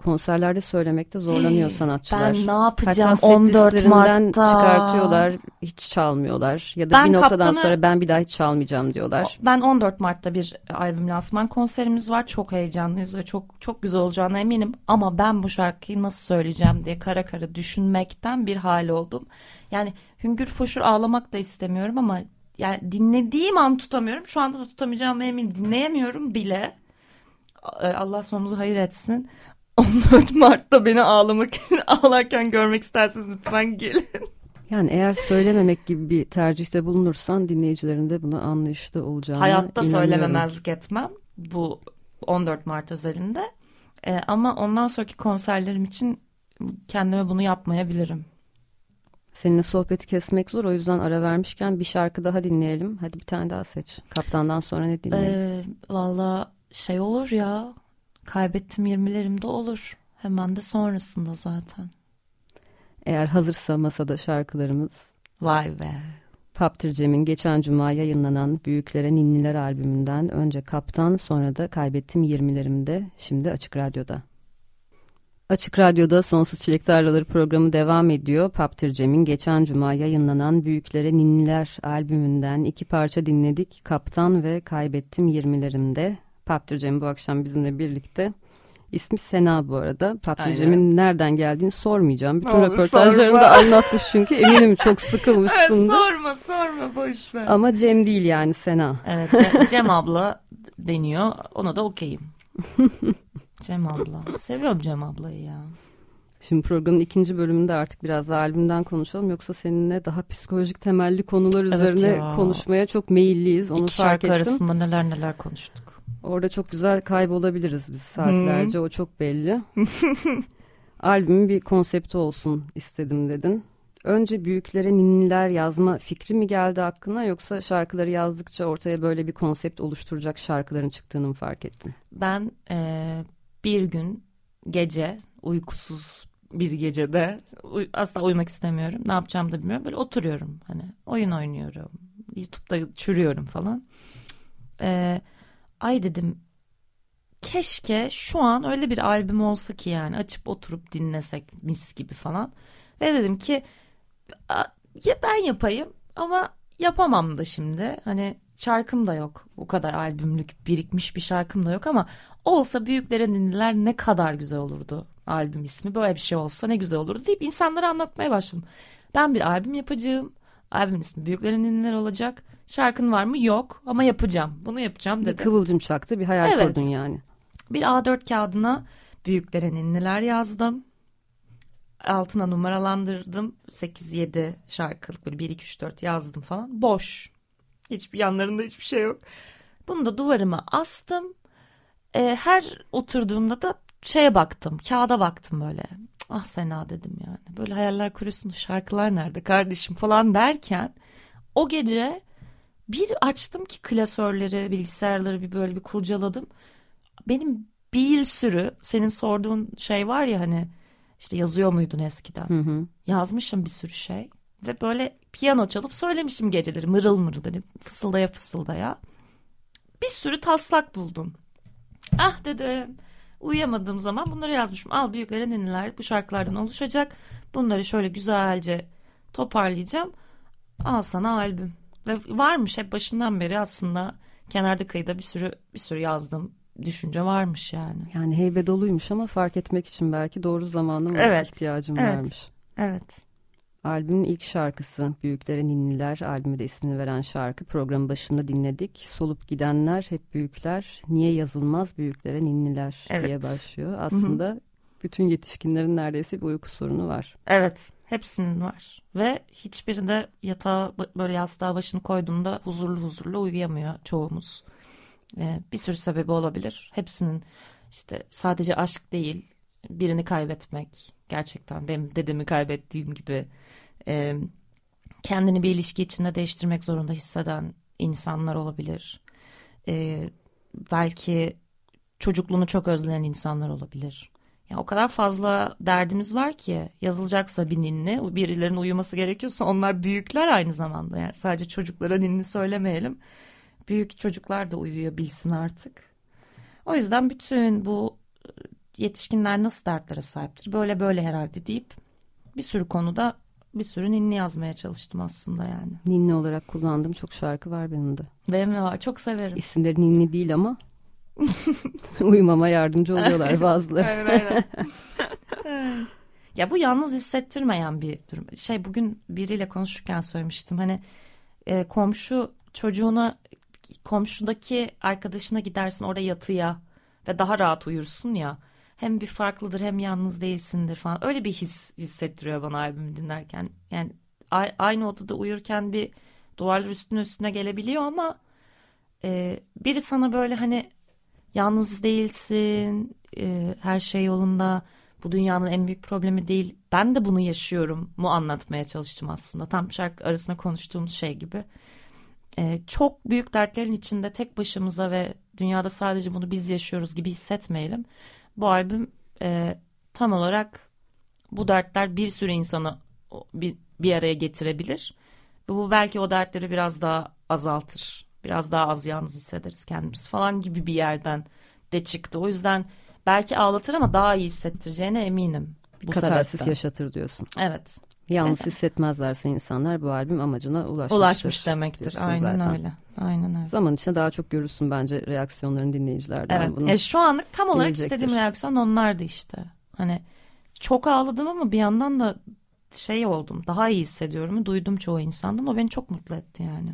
konserlerde söylemekte zorlanıyor sanatçılar. Ben ne yapacağım Hatta 14 Mart'ta? çıkartıyorlar, hiç çalmıyorlar ya da ben bir noktadan kaptanı, sonra ben bir daha hiç çalmayacağım diyorlar. Ben 14 Mart'ta bir albüm lansman konserimiz var. Çok heyecanlıyız ve çok çok güzel olacağına eminim ama ben bu şarkıyı nasıl söyleyeceğim diye kara kara düşünmekten bir hal oldum. Yani hüngür foşur ağlamak da istemiyorum ama yani dinlediğim an tutamıyorum. Şu anda da tutamayacağım eminim. Dinleyemiyorum bile. Allah sonumuzu hayır etsin. 14 Mart'ta beni ağlamak ağlarken görmek isterseniz lütfen gelin. Yani eğer söylememek gibi bir tercihte bulunursan dinleyicilerin de buna anlayışlı olacağını Hayatta söylememezlik etmem bu 14 Mart özelinde. Ee, ama ondan sonraki konserlerim için kendime bunu yapmayabilirim. Seninle sohbeti kesmek zor o yüzden ara vermişken bir şarkı daha dinleyelim. Hadi bir tane daha seç. Kaptandan sonra ne dinleyelim? Ee, Valla şey olur ya kaybettim 20'lerimde olur. Hemen de sonrasında zaten. Eğer hazırsa masada şarkılarımız. Vay be. Paptır Cem'in geçen cuma yayınlanan Büyüklere Ninniler albümünden önce Kaptan sonra da Kaybettim 20'lerimde şimdi Açık Radyo'da. Açık Radyo'da Sonsuz Çilek Tarlaları programı devam ediyor. Paptır Cem'in geçen cuma yayınlanan Büyüklere Ninniler albümünden iki parça dinledik. Kaptan ve Kaybettim 20'lerimde. Paptır Cem bu akşam bizimle birlikte. İsmi Sena bu arada. Paptır Cem'in nereden geldiğini sormayacağım. Bütün Olur, röportajlarında anlatmış çünkü. Eminim çok sıkılmışsındır. Evet, sorma sorma boş ver. Ama Cem değil yani Sena. Evet Cem, Cem abla deniyor. Ona da okeyim. Cem abla. Seviyorum Cem ablayı ya. Şimdi programın ikinci bölümünde artık biraz da albümden konuşalım. Yoksa seninle daha psikolojik temelli konular evet üzerine ya. konuşmaya çok meyilliyiz. Onu İki fark ettim. arasında neler neler konuştuk. Orada çok güzel kaybolabiliriz biz saatlerce. Hmm. O çok belli. Albümün bir konsepti olsun istedim dedin. Önce büyüklere ninniler yazma fikri mi geldi aklına yoksa şarkıları yazdıkça ortaya böyle bir konsept oluşturacak şarkıların çıktığını mı fark ettin? Ben e, bir gün gece uykusuz bir gecede asla uyumak istemiyorum. Ne yapacağımı da bilmiyorum. Böyle oturuyorum hani oyun oynuyorum. YouTube'da çürüyorum falan. Ee, ay dedim keşke şu an öyle bir albüm olsa ki yani açıp oturup dinlesek mis gibi falan. Ve dedim ki ya ben yapayım ama yapamam da şimdi. Hani şarkım da yok. Bu kadar albümlük birikmiş bir şarkım da yok ama olsa büyüklerin dinler ne kadar güzel olurdu albüm ismi. Böyle bir şey olsa ne güzel olurdu deyip insanlara anlatmaya başladım. Ben bir albüm yapacağım. Albüm ismi Büyüklerin Ninniler olacak. Şarkın var mı? Yok ama yapacağım. Bunu yapacağım dedi. Bir kıvılcım çaktı bir hayal evet. kurdun yani. Bir A4 kağıdına Büyüklerin Ninniler yazdım. Altına numaralandırdım. 8-7 şarkılık böyle 1-2-3-4 yazdım falan. Boş. Hiçbir yanlarında hiçbir şey yok. Bunu da duvarıma astım. Ee, her oturduğumda da şeye baktım. Kağıda baktım böyle. Ah Sena dedim yani. Böyle hayaller kuruyorsun şarkılar nerede kardeşim falan derken o gece bir açtım ki klasörleri, bilgisayarları bir böyle bir kurcaladım. Benim bir sürü senin sorduğun şey var ya hani işte yazıyor muydun eskiden? Hı hı. Yazmışım bir sürü şey ve böyle piyano çalıp söylemişim geceleri mırıl mırıl dedim fısıldaya fısıldaya. Bir sürü taslak buldum. Ah dedim uyuyamadığım zaman bunları yazmışım. Al büyüklere ninniler bu şarkılardan oluşacak. Bunları şöyle güzelce toparlayacağım. Al sana albüm. Ve varmış hep başından beri aslında kenarda kıyıda bir sürü bir sürü yazdım düşünce varmış yani. Yani heybe doluymuş ama fark etmek için belki doğru zamanın evet. ihtiyacım evet. varmış. Evet. Albümün ilk şarkısı Büyüklere Ninniler albümü de ismini veren şarkı programın başında dinledik. Solup gidenler hep büyükler niye yazılmaz büyüklere ninniler evet. diye başlıyor. Aslında Hı-hı. bütün yetişkinlerin neredeyse bir uyku sorunu var. Evet hepsinin var ve hiçbirinde yatağa böyle yastığa başını koyduğunda huzurlu huzurlu uyuyamıyor çoğumuz. Ee, bir sürü sebebi olabilir. Hepsinin işte sadece aşk değil birini kaybetmek gerçekten benim dedemi kaybettiğim gibi e, kendini bir ilişki içinde değiştirmek zorunda hisseden insanlar olabilir. E, belki çocukluğunu çok özleyen insanlar olabilir. Ya o kadar fazla derdimiz var ki yazılacaksa bir ninni birilerinin uyuması gerekiyorsa onlar büyükler aynı zamanda. Yani sadece çocuklara ninni söylemeyelim. Büyük çocuklar da uyuyabilsin artık. O yüzden bütün bu yetişkinler nasıl dertlere sahiptir? Böyle böyle herhalde deyip bir sürü konuda bir sürü ninni yazmaya çalıştım aslında yani. Ninni olarak kullandığım çok şarkı var benim de. Benim de var çok severim. İsimleri ninni değil ama uyumama yardımcı oluyorlar bazıları. aynen aynen. ya bu yalnız hissettirmeyen bir durum. Şey bugün biriyle konuşurken söylemiştim. Hani e, komşu çocuğuna komşudaki arkadaşına gidersin orada yatıya ve daha rahat uyursun ya. Hem bir farklıdır hem yalnız değilsindir falan. Öyle bir his hissettiriyor bana albümü dinlerken. Yani aynı odada uyurken bir duvarlar üstüne üstüne gelebiliyor ama e, biri sana böyle hani yalnız değilsin, e, her şey yolunda, bu dünyanın en büyük problemi değil. Ben de bunu yaşıyorum mu anlatmaya çalıştım aslında. Tam şarkı arasında konuştuğumuz şey gibi. E, çok büyük dertlerin içinde tek başımıza ve dünyada sadece bunu biz yaşıyoruz gibi hissetmeyelim. Bu albüm e, tam olarak bu dertler bir sürü insanı bir, bir araya getirebilir. Ve bu belki o dertleri biraz daha azaltır. Biraz daha az yalnız hissederiz kendimiz falan gibi bir yerden de çıktı. O yüzden belki ağlatır ama daha iyi hissettireceğine eminim. Bu Katarsis sebepten. yaşatır diyorsun. Evet. Yalnız evet. hissetmezlerse insanlar bu albüm amacına ulaşmıştır. Ulaşmış demektir. Aynen zaten. öyle. Aynen öyle. Zaman içinde daha çok görürsün bence reaksiyonların dinleyicilerden. Evet. Bunu e şu anlık tam olarak istediğim reaksiyon onlardı işte. Hani çok ağladım ama bir yandan da şey oldum. Daha iyi hissediyorum. Duydum çoğu insandan. O beni çok mutlu etti yani.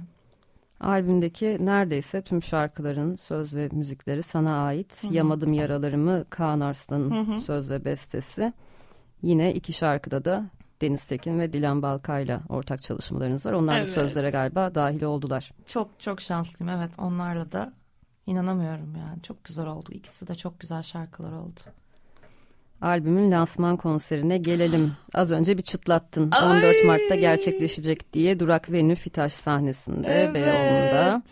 Albümdeki neredeyse tüm şarkıların söz ve müzikleri sana ait. Hı-hı. Yamadım Yaralarımı Kaan Arslan'ın söz ve bestesi. Yine iki şarkıda da Deniz Tekin ve Dilan Balkay'la ortak çalışmalarınız var. Onlar evet. da sözlere galiba dahil oldular. Çok çok şanslıyım evet onlarla da inanamıyorum yani. Çok güzel oldu. İkisi de çok güzel şarkılar oldu. Albümün lansman konserine gelelim. Az önce bir çıtlattın. Ay. 14 Mart'ta gerçekleşecek diye Durak Venü Fitaş sahnesinde evet. Beyoğlu'nda.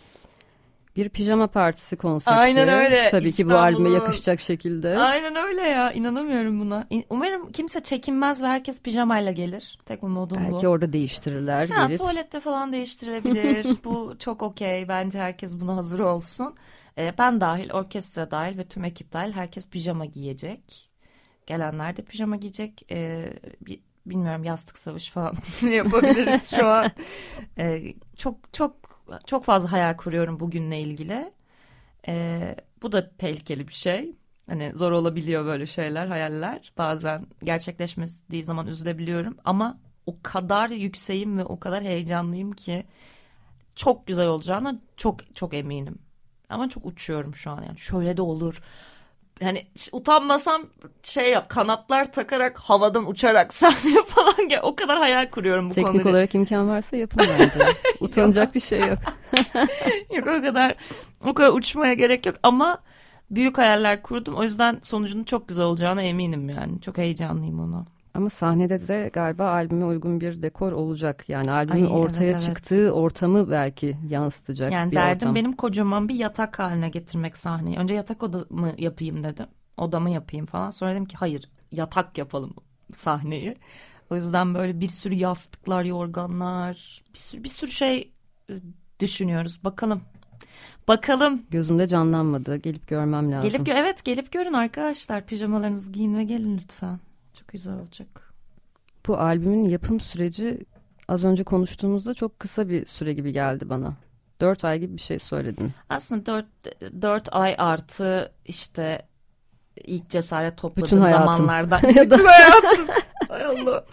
Bir pijama partisi konsepti. Aynen öyle. Tabii ki bu albüme yakışacak şekilde. Aynen öyle ya. İnanamıyorum buna. Umarım kimse çekinmez ve herkes pijamayla gelir. Tek umudum Belki bu. Belki orada değiştirirler. Ha, gelip. Tuvalette falan değiştirilebilir. bu çok okey. Bence herkes buna hazır olsun. Ee, ben dahil, orkestra dahil ve tüm ekip dahil herkes pijama giyecek. Gelenler de pijama giyecek. Bir, bilmiyorum yastık savaşı falan yapabiliriz şu an. Ee, çok çok çok fazla hayal kuruyorum bugünle ilgili. Ee, bu da tehlikeli bir şey. Hani zor olabiliyor böyle şeyler, hayaller. Bazen gerçekleşmediği zaman üzülebiliyorum. Ama o kadar yükseğim ve o kadar heyecanlıyım ki çok güzel olacağına çok çok eminim. Ama çok uçuyorum şu an yani. Şöyle de olur yani utanmasam şey yap kanatlar takarak havadan uçarak sahneye falan gel. O kadar hayal kuruyorum bu Teknik konuda. Teknik olarak imkan varsa yapın bence. Utanacak bir şey yok. yok o kadar o kadar uçmaya gerek yok ama büyük hayaller kurdum. O yüzden sonucunun çok güzel olacağına eminim yani. Çok heyecanlıyım ona. Ama sahnede de galiba albüme uygun bir dekor olacak. Yani albümün Ay, ortaya evet, çıktığı evet. ortamı belki yansıtacak yani bir derdim ortam. benim kocaman bir yatak haline getirmek sahneyi. Önce yatak odamı yapayım dedim. Odamı yapayım falan. Sonra dedim ki hayır yatak yapalım sahneyi. O yüzden böyle bir sürü yastıklar, yorganlar, bir sürü bir sürü şey e, düşünüyoruz. Bakalım. Bakalım. Gözümde canlanmadı. Gelip görmem lazım. Gelip evet gelip görün arkadaşlar. Pijamalarınızı giyin ve gelin lütfen. Çok güzel olacak. Bu albümün yapım süreci az önce konuştuğumuzda çok kısa bir süre gibi geldi bana. Dört ay gibi bir şey söyledin. Aslında dört, dört ay artı işte ilk cesaret topladığım Bütün zamanlardan. Bütün hayatım. Hay Allah.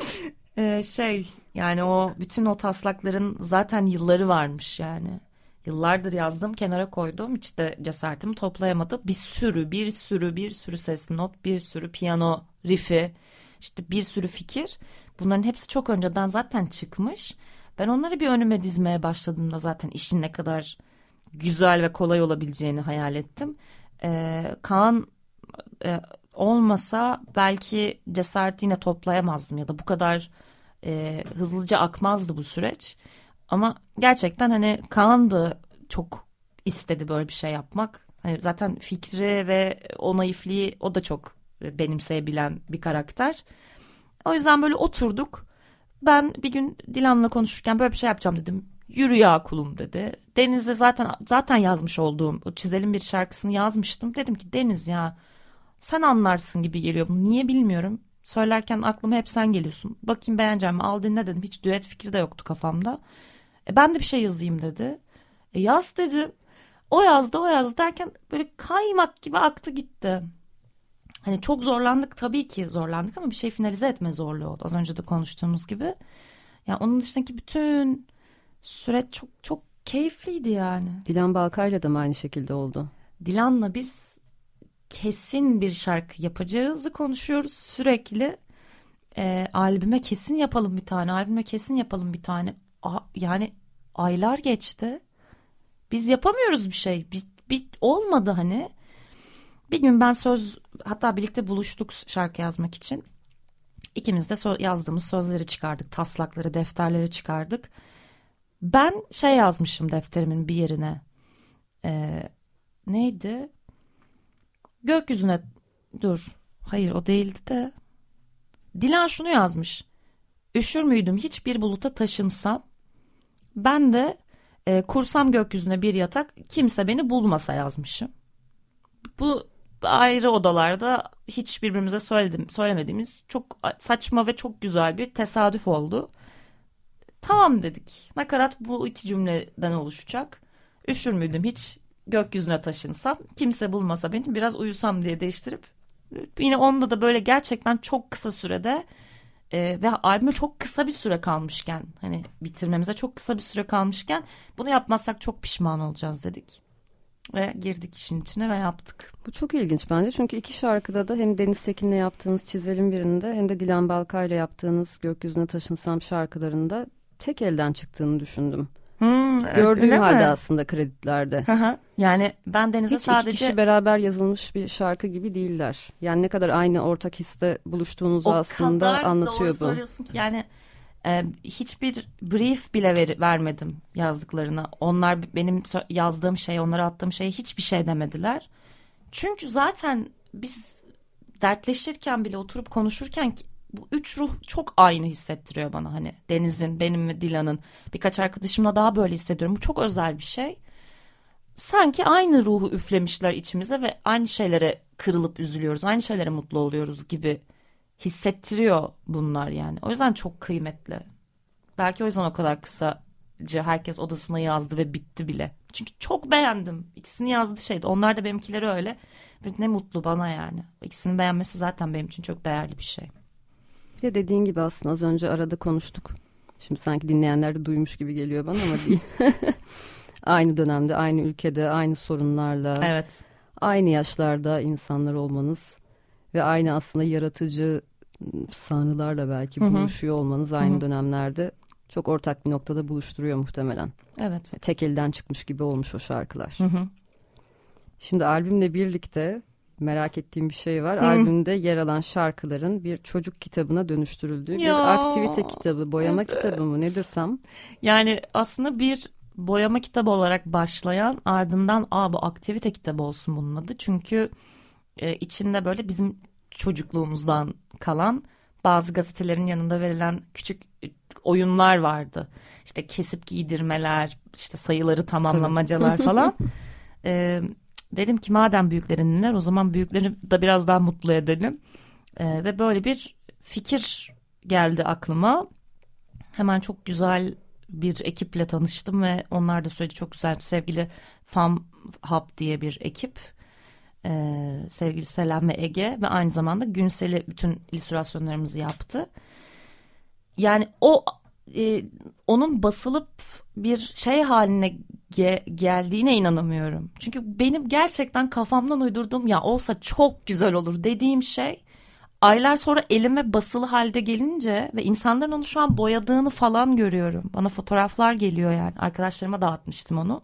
Ee, şey yani o bütün o taslakların zaten yılları varmış yani. Yıllardır yazdım kenara koydum hiç de cesaretimi toplayamadım. Bir sürü bir sürü bir sürü sesli not bir sürü piyano riff'i işte bir sürü fikir. Bunların hepsi çok önceden zaten çıkmış. Ben onları bir önüme dizmeye başladığımda zaten işin ne kadar güzel ve kolay olabileceğini hayal ettim. Ee, Kaan e, olmasa belki cesareti yine toplayamazdım ya da bu kadar e, hızlıca akmazdı bu süreç. Ama gerçekten hani Kaan da çok istedi böyle bir şey yapmak. Hani zaten fikri ve o naifliği o da çok benimseyebilen bir karakter. O yüzden böyle oturduk. Ben bir gün Dilan'la konuşurken böyle bir şey yapacağım dedim. Yürü ya kulum dedi. Deniz'e zaten zaten yazmış olduğum o çizelim bir şarkısını yazmıştım. Dedim ki Deniz ya sen anlarsın gibi geliyor. Niye bilmiyorum. Söylerken aklıma hep sen geliyorsun. Bakayım beğeneceğim mi? Al dinle dedim. Hiç düet fikri de yoktu kafamda. E, ben de bir şey yazayım dedi. E, yaz dedim. O yazdı o yazdı derken böyle kaymak gibi aktı gitti. Hani çok zorlandık tabii ki zorlandık ama bir şey finalize etme zorluğu oldu. Az önce de konuştuğumuz gibi. Ya yani onun dışındaki bütün süreç çok çok keyifliydi yani. Dilan Balkay'la da mı aynı şekilde oldu? Dilan'la biz kesin bir şarkı yapacağızı konuşuyoruz sürekli. E, albüme kesin yapalım bir tane, albüme kesin yapalım bir tane. A, yani aylar geçti. Biz yapamıyoruz bir şey. Bir, bir olmadı hani. Bir gün ben söz hatta birlikte buluştuk şarkı yazmak için. İkimiz de so yazdığımız sözleri çıkardık. Taslakları, defterleri çıkardık. Ben şey yazmışım defterimin bir yerine. Ee, neydi? Gökyüzüne dur. Hayır o değildi de. Dilan şunu yazmış. Üşür müydüm hiçbir buluta taşınsam? Ben de e, kursam gökyüzüne bir yatak kimse beni bulmasa yazmışım. Bu ayrı odalarda hiç birbirimize söyledim, söylemediğimiz çok saçma ve çok güzel bir tesadüf oldu. Tamam dedik. Nakarat bu iki cümleden oluşacak. Üşür müydüm hiç gökyüzüne taşınsam kimse bulmasa beni biraz uyusam diye değiştirip yine onda da böyle gerçekten çok kısa sürede e, ve albüme çok kısa bir süre kalmışken hani bitirmemize çok kısa bir süre kalmışken bunu yapmazsak çok pişman olacağız dedik ve girdik işin içine ve yaptık. Bu çok ilginç bence çünkü iki şarkıda da hem Deniz Sekin'le yaptığınız Çizelim birinde hem de Dilan Balkay'la yaptığınız Gökyüzüne Taşınsam şarkılarında tek elden çıktığını düşündüm. Hmm, Gördüğüm halde mi? aslında kreditlerde. yani ben Deniz'e sadece... Hiç iki kişi beraber yazılmış bir şarkı gibi değiller. Yani ne kadar aynı ortak histe buluştuğunuzu o aslında anlatıyor bu. O kadar doğru söylüyorsun ki yani e, hiçbir brief bile ver, vermedim yazdıklarına. Onlar benim yazdığım şey, onlara attığım şey hiçbir şey demediler. Çünkü zaten biz dertleşirken bile oturup konuşurken bu üç ruh çok aynı hissettiriyor bana hani Deniz'in, benim ve Dilan'ın. Birkaç arkadaşımla daha böyle hissediyorum. Bu çok özel bir şey. Sanki aynı ruhu üflemişler içimize ve aynı şeylere kırılıp üzülüyoruz. Aynı şeylere mutlu oluyoruz gibi hissettiriyor bunlar yani. O yüzden çok kıymetli. Belki o yüzden o kadar kısaca herkes odasına yazdı ve bitti bile. Çünkü çok beğendim. İkisini yazdı şeydi. Onlar da benimkileri öyle. Ve ne mutlu bana yani. İkisini beğenmesi zaten benim için çok değerli bir şey. Bir de dediğin gibi aslında az önce arada konuştuk. Şimdi sanki dinleyenler de duymuş gibi geliyor bana ama değil. aynı dönemde, aynı ülkede, aynı sorunlarla. Evet. Aynı yaşlarda insanlar olmanız ve aynı aslında yaratıcı sanrılarla belki Hı-hı. buluşuyor olmanız aynı Hı-hı. dönemlerde çok ortak bir noktada buluşturuyor muhtemelen. Evet. Tek elden çıkmış gibi olmuş o şarkılar. Hı-hı. Şimdi albümle birlikte merak ettiğim bir şey var. Hı. Albümde yer alan şarkıların bir çocuk kitabına dönüştürüldüğü ya, bir aktivite kitabı, boyama evet. kitabı mı nedir tam? Yani aslında bir boyama kitabı olarak başlayan ardından aa bu aktivite kitabı olsun bunun adı. Çünkü e, içinde böyle bizim çocukluğumuzdan kalan bazı gazetelerin yanında verilen küçük oyunlar vardı. İşte kesip giydirmeler, işte sayıları tamamlamacalar falan. ee, dedim ki madem büyüklerinler o zaman büyükleri de biraz daha mutlu edelim. Ee, ve böyle bir fikir geldi aklıma. Hemen çok güzel bir ekiple tanıştım ve onlar da söyledi çok güzel sevgili Fam Hub diye bir ekip e, sevgili Selam ve Ege ve aynı zamanda Günsel'i bütün illüstrasyonlarımızı yaptı. Yani o e, onun basılıp bir şey haline ge geldiğine inanamıyorum. Çünkü benim gerçekten kafamdan uydurduğum ya olsa çok güzel olur dediğim şey aylar sonra elime basılı halde gelince ve insanların onu şu an boyadığını falan görüyorum. Bana fotoğraflar geliyor yani. Arkadaşlarıma dağıtmıştım onu.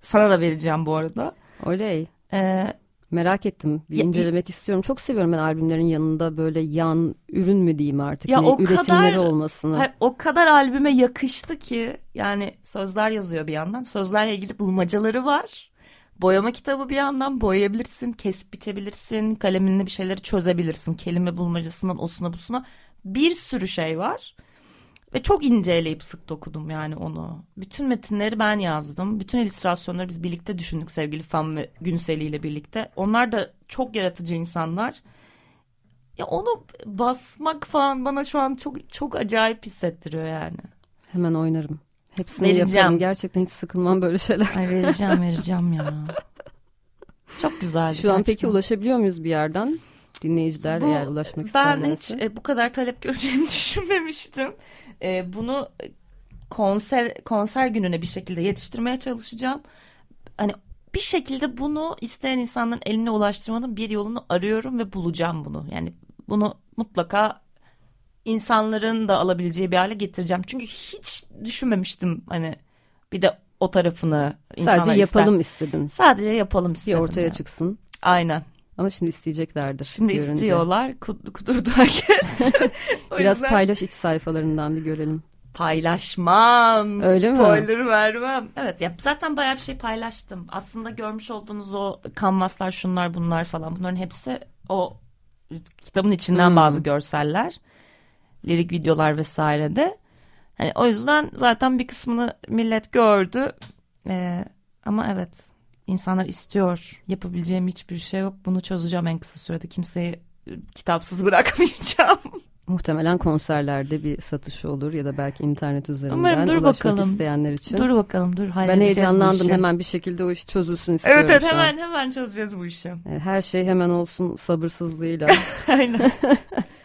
Sana da vereceğim bu arada. Oley. Ee, Merak ettim. Bir ya, incelemek istiyorum. Çok seviyorum ben albümlerin yanında böyle yan ürün mü diyeyim artık. Ya hani o üretimleri kadar, olmasını. o kadar albüme yakıştı ki yani sözler yazıyor bir yandan. Sözlerle ilgili bulmacaları var. Boyama kitabı bir yandan boyayabilirsin, kesip biçebilirsin, kaleminle bir şeyleri çözebilirsin. Kelime bulmacasından osuna busuna bir sürü şey var. Ve çok inceleyip sık dokudum yani onu. Bütün metinleri ben yazdım. Bütün illüstrasyonları biz birlikte düşündük sevgili Fan ve Günseli ile birlikte. Onlar da çok yaratıcı insanlar. Ya onu basmak falan bana şu an çok çok acayip hissettiriyor yani. Hemen oynarım. Hepsini Vereceğim. yaparım. Gerçekten hiç sıkılmam böyle şeyler. Ay vereceğim vereceğim ya. Çok güzeldi. Şu an peki ulaşabiliyor muyuz bir yerden? Dinleyiciler Bu- eğer ulaşmak Ben isterlerse. hiç e, bu kadar talep göreceğini düşünmemiştim. E, bunu konser konser gününe bir şekilde yetiştirmeye çalışacağım. Hani bir şekilde bunu isteyen insanların eline ulaştırmanın bir yolunu arıyorum ve bulacağım bunu. Yani bunu mutlaka insanların da alabileceği bir hale getireceğim. Çünkü hiç düşünmemiştim hani bir de o tarafını Sadece ister. yapalım istedin. Sadece yapalım Bir istedim. ortaya ya. çıksın. Aynen. Ama şimdi isteyeceklerdir. Şimdi görünce. istiyorlar. Kud- Kudurdu herkes. Biraz yüzden paylaş iç sayfalarından bir görelim. paylaşmam. Öyle mi? Spoiler vermem. Evet ya zaten bayağı bir şey paylaştım. Aslında görmüş olduğunuz o kanvaslar şunlar bunlar falan bunların hepsi o kitabın içinden Hmm. bazı görseller. Lirik videolar vesaire de. Hani o yüzden zaten bir kısmını millet gördü. Ee, ama evet insanlar istiyor. Yapabileceğim hiçbir şey yok. Bunu çözeceğim en kısa sürede. Kimseyi e, kitapsız bırakmayacağım. Muhtemelen konserlerde bir satışı olur ya da belki internet üzerinden Umarım, dur ulaşmak bakalım. isteyenler için. Dur bakalım dur ben heyecanlandım hemen bir şekilde o iş çözülsün istiyorum Evet evet hemen hemen çözeceğiz bu işi. E, Her şey hemen olsun sabırsızlığıyla. Aynen.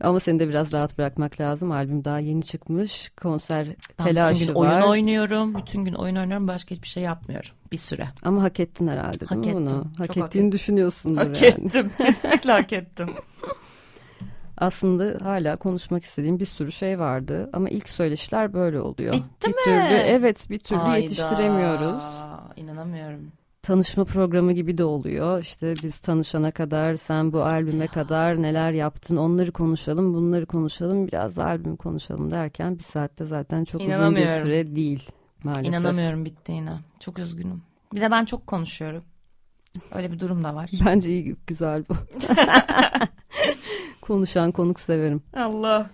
Ama seni de biraz rahat bırakmak lazım. Albüm daha yeni çıkmış. Konser Ben telaşı bütün gün var. oyun oynuyorum. Bütün gün oyun oynuyorum. Başka hiçbir şey yapmıyorum. Bir süre. Ama hak ettin herhalde değil Hak mi bunu? ettim, Hak çok hak ettiğini düşünüyorsundur Hak yani. ettim. Kesinlikle hak ettim. Aslında hala konuşmak istediğim bir sürü şey vardı. Ama ilk söyleşiler böyle oluyor. Bitti bir mi? Türlü, evet bir türlü Hayda, yetiştiremiyoruz. İnanamıyorum. Tanışma programı gibi de oluyor. İşte biz tanışana kadar sen bu albüme kadar neler yaptın onları konuşalım bunları konuşalım biraz da albümü konuşalım derken bir saatte zaten çok uzun bir süre değil maalesef. İnanamıyorum bittiğine. Çok üzgünüm. Bir de ben çok konuşuyorum. Öyle bir durum da var. Bence iyi güzel bu. Konuşan konuk severim. Allah.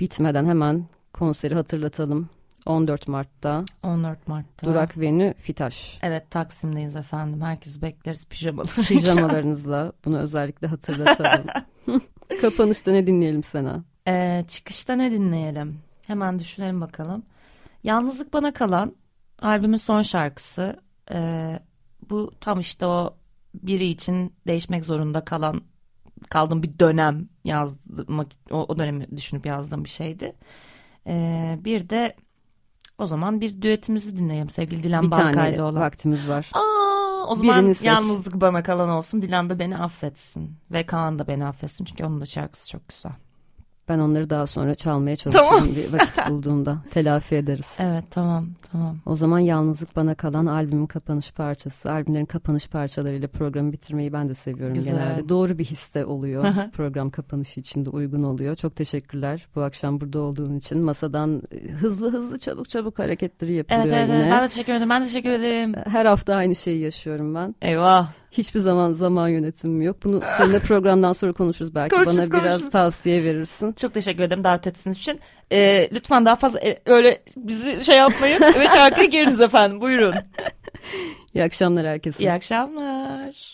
Bitmeden hemen konseri hatırlatalım. 14 Mart'ta 14 Mart'ta. Durak Venü Fitaş. Evet Taksim'deyiz efendim. Herkes bekleriz pijamalı. Pijamalarınızla bunu özellikle hatırlatalım. Kapanışta ne dinleyelim sana? Ee, çıkışta ne dinleyelim? Hemen düşünelim bakalım. Yalnızlık Bana Kalan albümün son şarkısı. Ee, bu tam işte o biri için değişmek zorunda kalan kaldığım bir dönem yazmak o, o dönemi düşünüp yazdığım bir şeydi. Ee, bir de o zaman bir düetimizi dinleyelim sevgili Dilan bir tane Balkay'la olan. vaktimiz var. Aa, o zaman Birini seç. yalnızlık bana kalan olsun. Dilan da beni affetsin. Ve Kaan da beni affetsin. Çünkü onun da şarkısı çok güzel. Ben onları daha sonra çalmaya çalışırım Tamam. bir vakit bulduğumda. Telafi ederiz. Evet tamam tamam. O zaman Yalnızlık Bana Kalan albümün kapanış parçası. Albümlerin kapanış parçalarıyla programı bitirmeyi ben de seviyorum Güzel. genelde. Doğru bir hisse oluyor. Program kapanışı için de uygun oluyor. Çok teşekkürler bu akşam burada olduğun için. Masadan e, hızlı hızlı çabuk çabuk hareketleri yapılıyor Evet evet, yine. evet ben de teşekkür ederim. Ben de teşekkür ederim. Her hafta aynı şeyi yaşıyorum ben. Eyvah. Hiçbir zaman zaman yönetimim yok. Bunu seninle programdan sonra konuşuruz belki. Konuşuruz, Bana biraz konuşuruz. tavsiye verirsin. Çok teşekkür ederim davet ettiğiniz için. Ee, lütfen daha fazla e, öyle bizi şey yapmayın ve şarkıya giriniz efendim. Buyurun. İyi akşamlar herkese. İyi akşamlar.